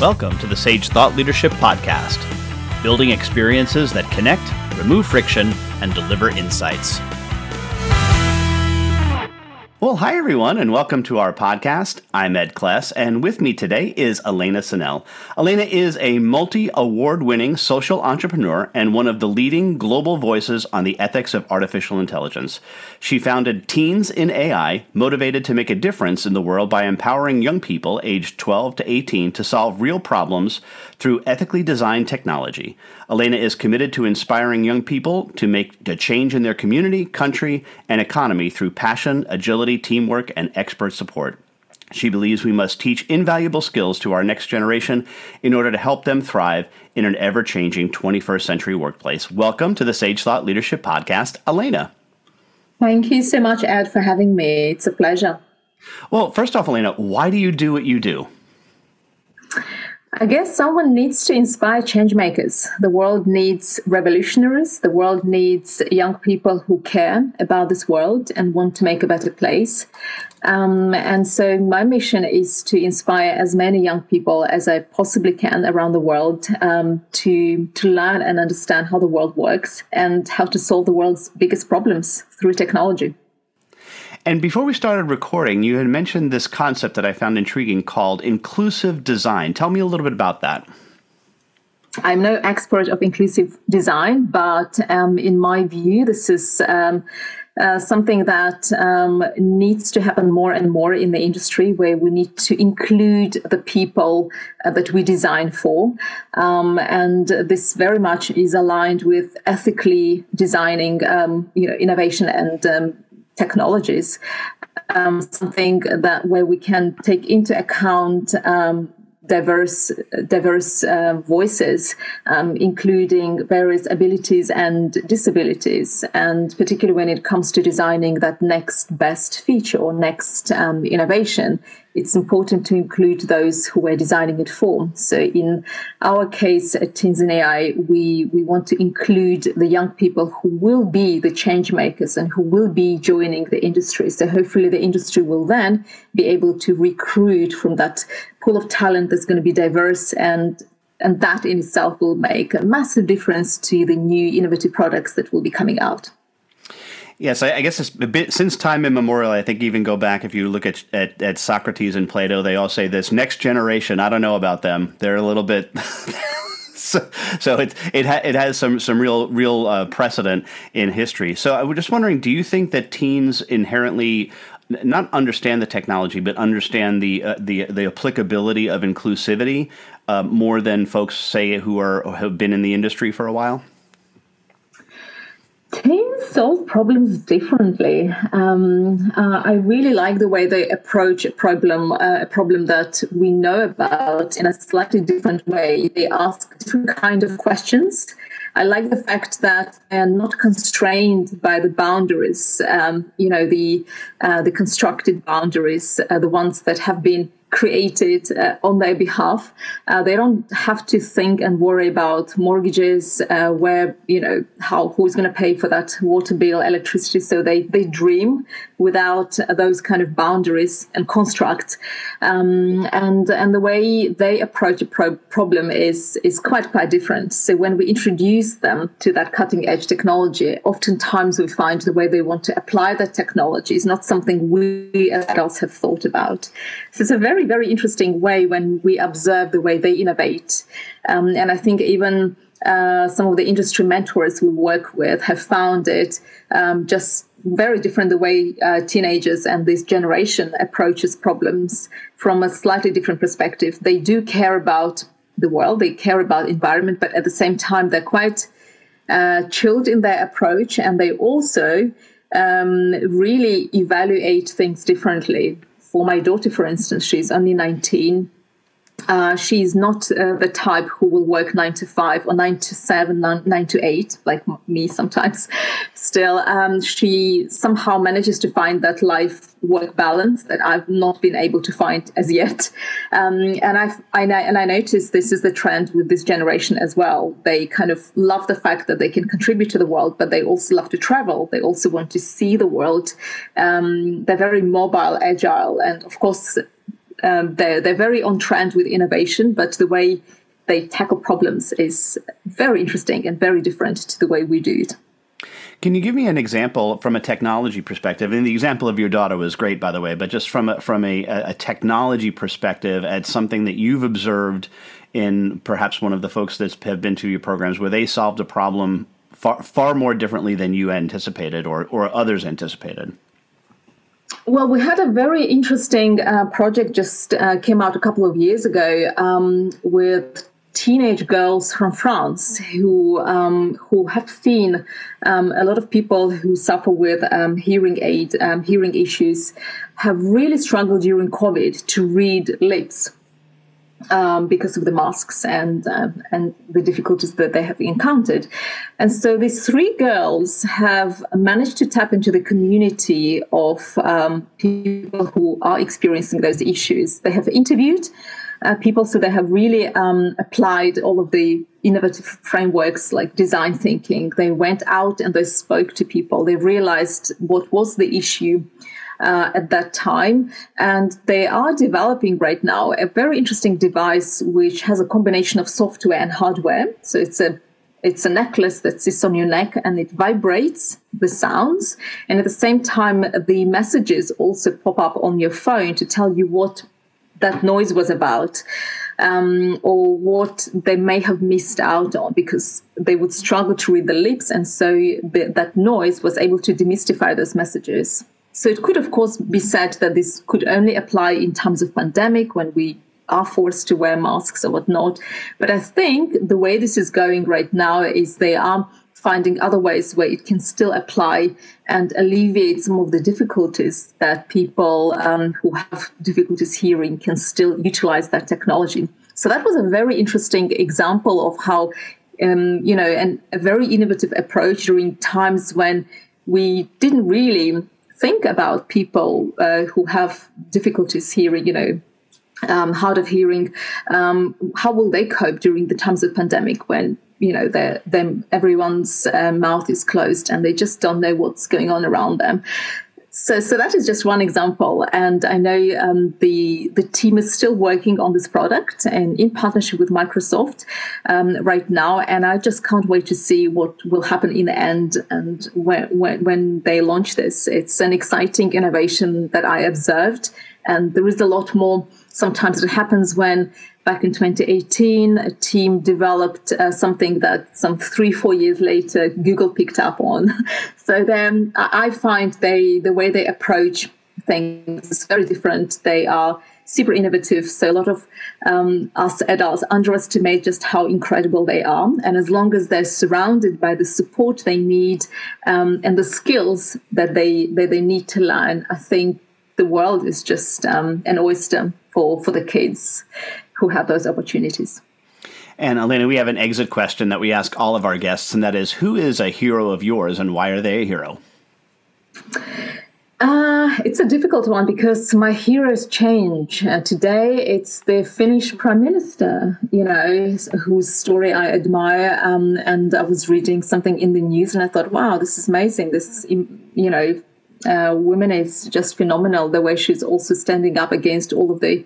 Welcome to the Sage Thought Leadership Podcast, building experiences that connect, remove friction, and deliver insights. Well, hi everyone, and welcome to our podcast. I'm Ed Kless, and with me today is Elena Sinel. Elena is a multi award winning social entrepreneur and one of the leading global voices on the ethics of artificial intelligence. She founded Teens in AI, motivated to make a difference in the world by empowering young people aged 12 to 18 to solve real problems through ethically designed technology. Elena is committed to inspiring young people to make a change in their community, country, and economy through passion, agility, teamwork, and expert support. She believes we must teach invaluable skills to our next generation in order to help them thrive in an ever changing 21st century workplace. Welcome to the Sage Thought Leadership Podcast, Elena. Thank you so much, Ed, for having me. It's a pleasure. Well, first off, Elena, why do you do what you do? I guess someone needs to inspire change makers. The world needs revolutionaries. The world needs young people who care about this world and want to make a better place. Um, and so my mission is to inspire as many young people as I possibly can around the world um, to to learn and understand how the world works and how to solve the world's biggest problems through technology. And before we started recording, you had mentioned this concept that I found intriguing called inclusive design. Tell me a little bit about that. I'm no expert of inclusive design, but um, in my view, this is um, uh, something that um, needs to happen more and more in the industry, where we need to include the people uh, that we design for. Um, and this very much is aligned with ethically designing, um, you know, innovation and um, technologies. Um, something that where we can take into account um, diverse diverse uh, voices, um, including various abilities and disabilities, and particularly when it comes to designing that next best feature or next um, innovation, it's important to include those who we're designing it for. So in our case at Teens in AI, we, we want to include the young people who will be the change makers and who will be joining the industry. So hopefully the industry will then be able to recruit from that pool of talent that's going to be diverse and and that in itself will make a massive difference to the new innovative products that will be coming out. Yes, I, I, guess it's bit since time immemorial. I think even go back if you look at, at, at Socrates and Plato, they all say this next generation. I don't know about them; they're a little bit. so, so it it ha, it has some some real real uh, precedent in history. So I was just wondering, do you think that teens inherently not understand the technology, but understand the uh, the the applicability of inclusivity uh, more than folks say who are have been in the industry for a while? Teams solve problems differently. Um, uh, I really like the way they approach a problem, uh, a problem that we know about in a slightly different way. They ask different kind of questions. I like the fact that they're not constrained by the boundaries, um, you know, the uh, the constructed boundaries, uh, the ones that have been created uh, on their behalf. Uh, they don't have to think and worry about mortgages, uh, where you know how who's going to pay for that water bill, electricity. So they they dream without those kind of boundaries and constructs. Um, and and the way they approach a pro- problem is is quite quite different. So when we introduce them to that cutting edge technology, oftentimes we find the way they want to apply that technology is not something we as adults have thought about. So it's a very very very interesting way when we observe the way they innovate. Um, and I think even uh, some of the industry mentors we work with have found it um, just very different the way uh, teenagers and this generation approaches problems from a slightly different perspective. They do care about the world, they care about environment, but at the same time they're quite uh, chilled in their approach, and they also um, really evaluate things differently for my daughter, for instance, she's only 19. Uh, she's not uh, the type who will work nine to five or nine to seven, nine, nine to eight, like me sometimes. Still, um, she somehow manages to find that life work balance that I've not been able to find as yet. Um, and i and I notice this is the trend with this generation as well. They kind of love the fact that they can contribute to the world, but they also love to travel. They also want to see the world. Um, they're very mobile, agile, and of course um, they're they're very on trend with innovation, but the way they tackle problems is very interesting and very different to the way we do it. Can you give me an example from a technology perspective? And the example of your daughter was great, by the way. But just from a, from a, a technology perspective, at something that you've observed in perhaps one of the folks that have been to your programs, where they solved a problem far far more differently than you anticipated or or others anticipated. Well, we had a very interesting uh, project just uh, came out a couple of years ago um, with teenage girls from France who um, who have seen um, a lot of people who suffer with um, hearing aid um, hearing issues have really struggled during COVID to read lips um, because of the masks and uh, and the difficulties that they have encountered. And so these three girls have managed to tap into the community of um, people who are experiencing those issues. They have interviewed uh, people. So they have really um, applied all of the innovative frameworks like design thinking. They went out and they spoke to people. They realized what was the issue. Uh, at that time. And they are developing right now a very interesting device which has a combination of software and hardware. So it's a it's a necklace that sits on your neck and it vibrates the sounds. And at the same time, the messages also pop up on your phone to tell you what that noise was about um, or what they may have missed out on because they would struggle to read the lips and so the, that noise was able to demystify those messages so it could of course be said that this could only apply in times of pandemic when we are forced to wear masks or whatnot but i think the way this is going right now is they are finding other ways where it can still apply and alleviate some of the difficulties that people um, who have difficulties hearing can still utilize that technology. So that was a very interesting example of how, um, you know, and a very innovative approach during times when we didn't really think about people uh, who have difficulties hearing, you know, um, hard of hearing, um, how will they cope during the times of pandemic when you know everyone's uh, mouth is closed and they just don't know what's going on around them so, so that is just one example, and I know um, the the team is still working on this product and in partnership with Microsoft um, right now. And I just can't wait to see what will happen in the end and when, when when they launch this. It's an exciting innovation that I observed, and there is a lot more. Sometimes it happens when back in 2018, a team developed uh, something that some three, four years later, Google picked up on. so then I find they, the way they approach things is very different. They are super innovative. So a lot of um, us adults underestimate just how incredible they are. And as long as they're surrounded by the support they need um, and the skills that they, that they need to learn, I think the world is just um, an oyster for, for the kids who have those opportunities. And Elena, we have an exit question that we ask all of our guests, and that is who is a hero of yours and why are they a hero? Uh, it's a difficult one because my heroes change. Uh, today, it's the Finnish prime minister, you know, whose story I admire. Um, and I was reading something in the news, and I thought, wow, this is amazing. This, is, you know, uh, woman is just phenomenal. The way she's also standing up against all of the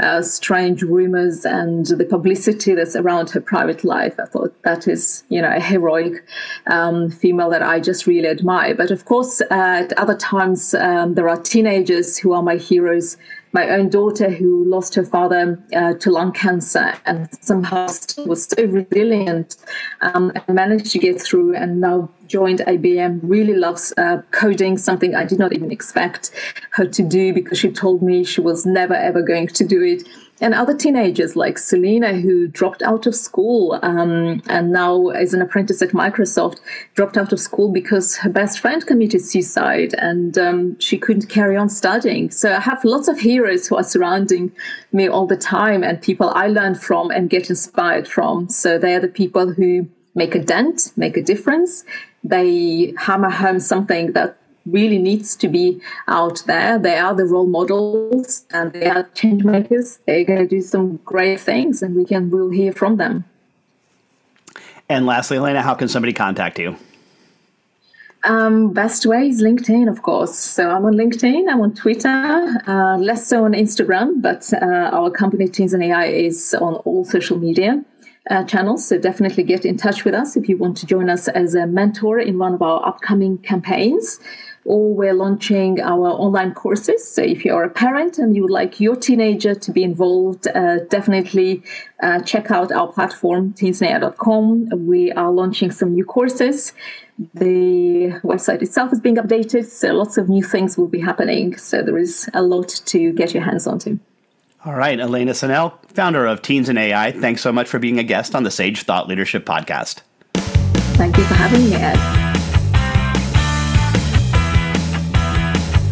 uh, strange rumors and the publicity that's around her private life. I thought that is, you know, a heroic um, female that I just really admire. But of course, uh, at other times, um, there are teenagers who are my heroes my own daughter who lost her father uh, to lung cancer and somehow was so resilient um, and managed to get through and now joined IBM, really loves uh, coding, something I did not even expect her to do because she told me she was never ever going to do it and other teenagers like Selena, who dropped out of school um, and now is an apprentice at Microsoft, dropped out of school because her best friend committed suicide and um, she couldn't carry on studying. So I have lots of heroes who are surrounding me all the time and people I learn from and get inspired from. So they are the people who make a dent, make a difference. They hammer home something that really needs to be out there. They are the role models and they are change makers. They're going to do some great things and we can we'll hear from them. And lastly, Elena, how can somebody contact you? Um, best way is LinkedIn, of course. So I'm on LinkedIn, I'm on Twitter, uh, less so on Instagram, but uh, our company Teens in AI is on all social media. Uh, channels. So definitely get in touch with us if you want to join us as a mentor in one of our upcoming campaigns or we're launching our online courses. So if you're a parent and you would like your teenager to be involved, uh, definitely uh, check out our platform, teensinai.com. We are launching some new courses. The website itself is being updated, so lots of new things will be happening. So there is a lot to get your hands onto. All right, Elena Sinel, founder of Teens in AI, thanks so much for being a guest on the Sage Thought Leadership Podcast. Thank you for having me, Ed.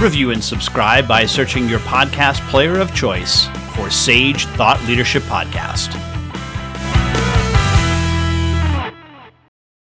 Review and subscribe by searching your podcast player of choice for Sage Thought Leadership Podcast.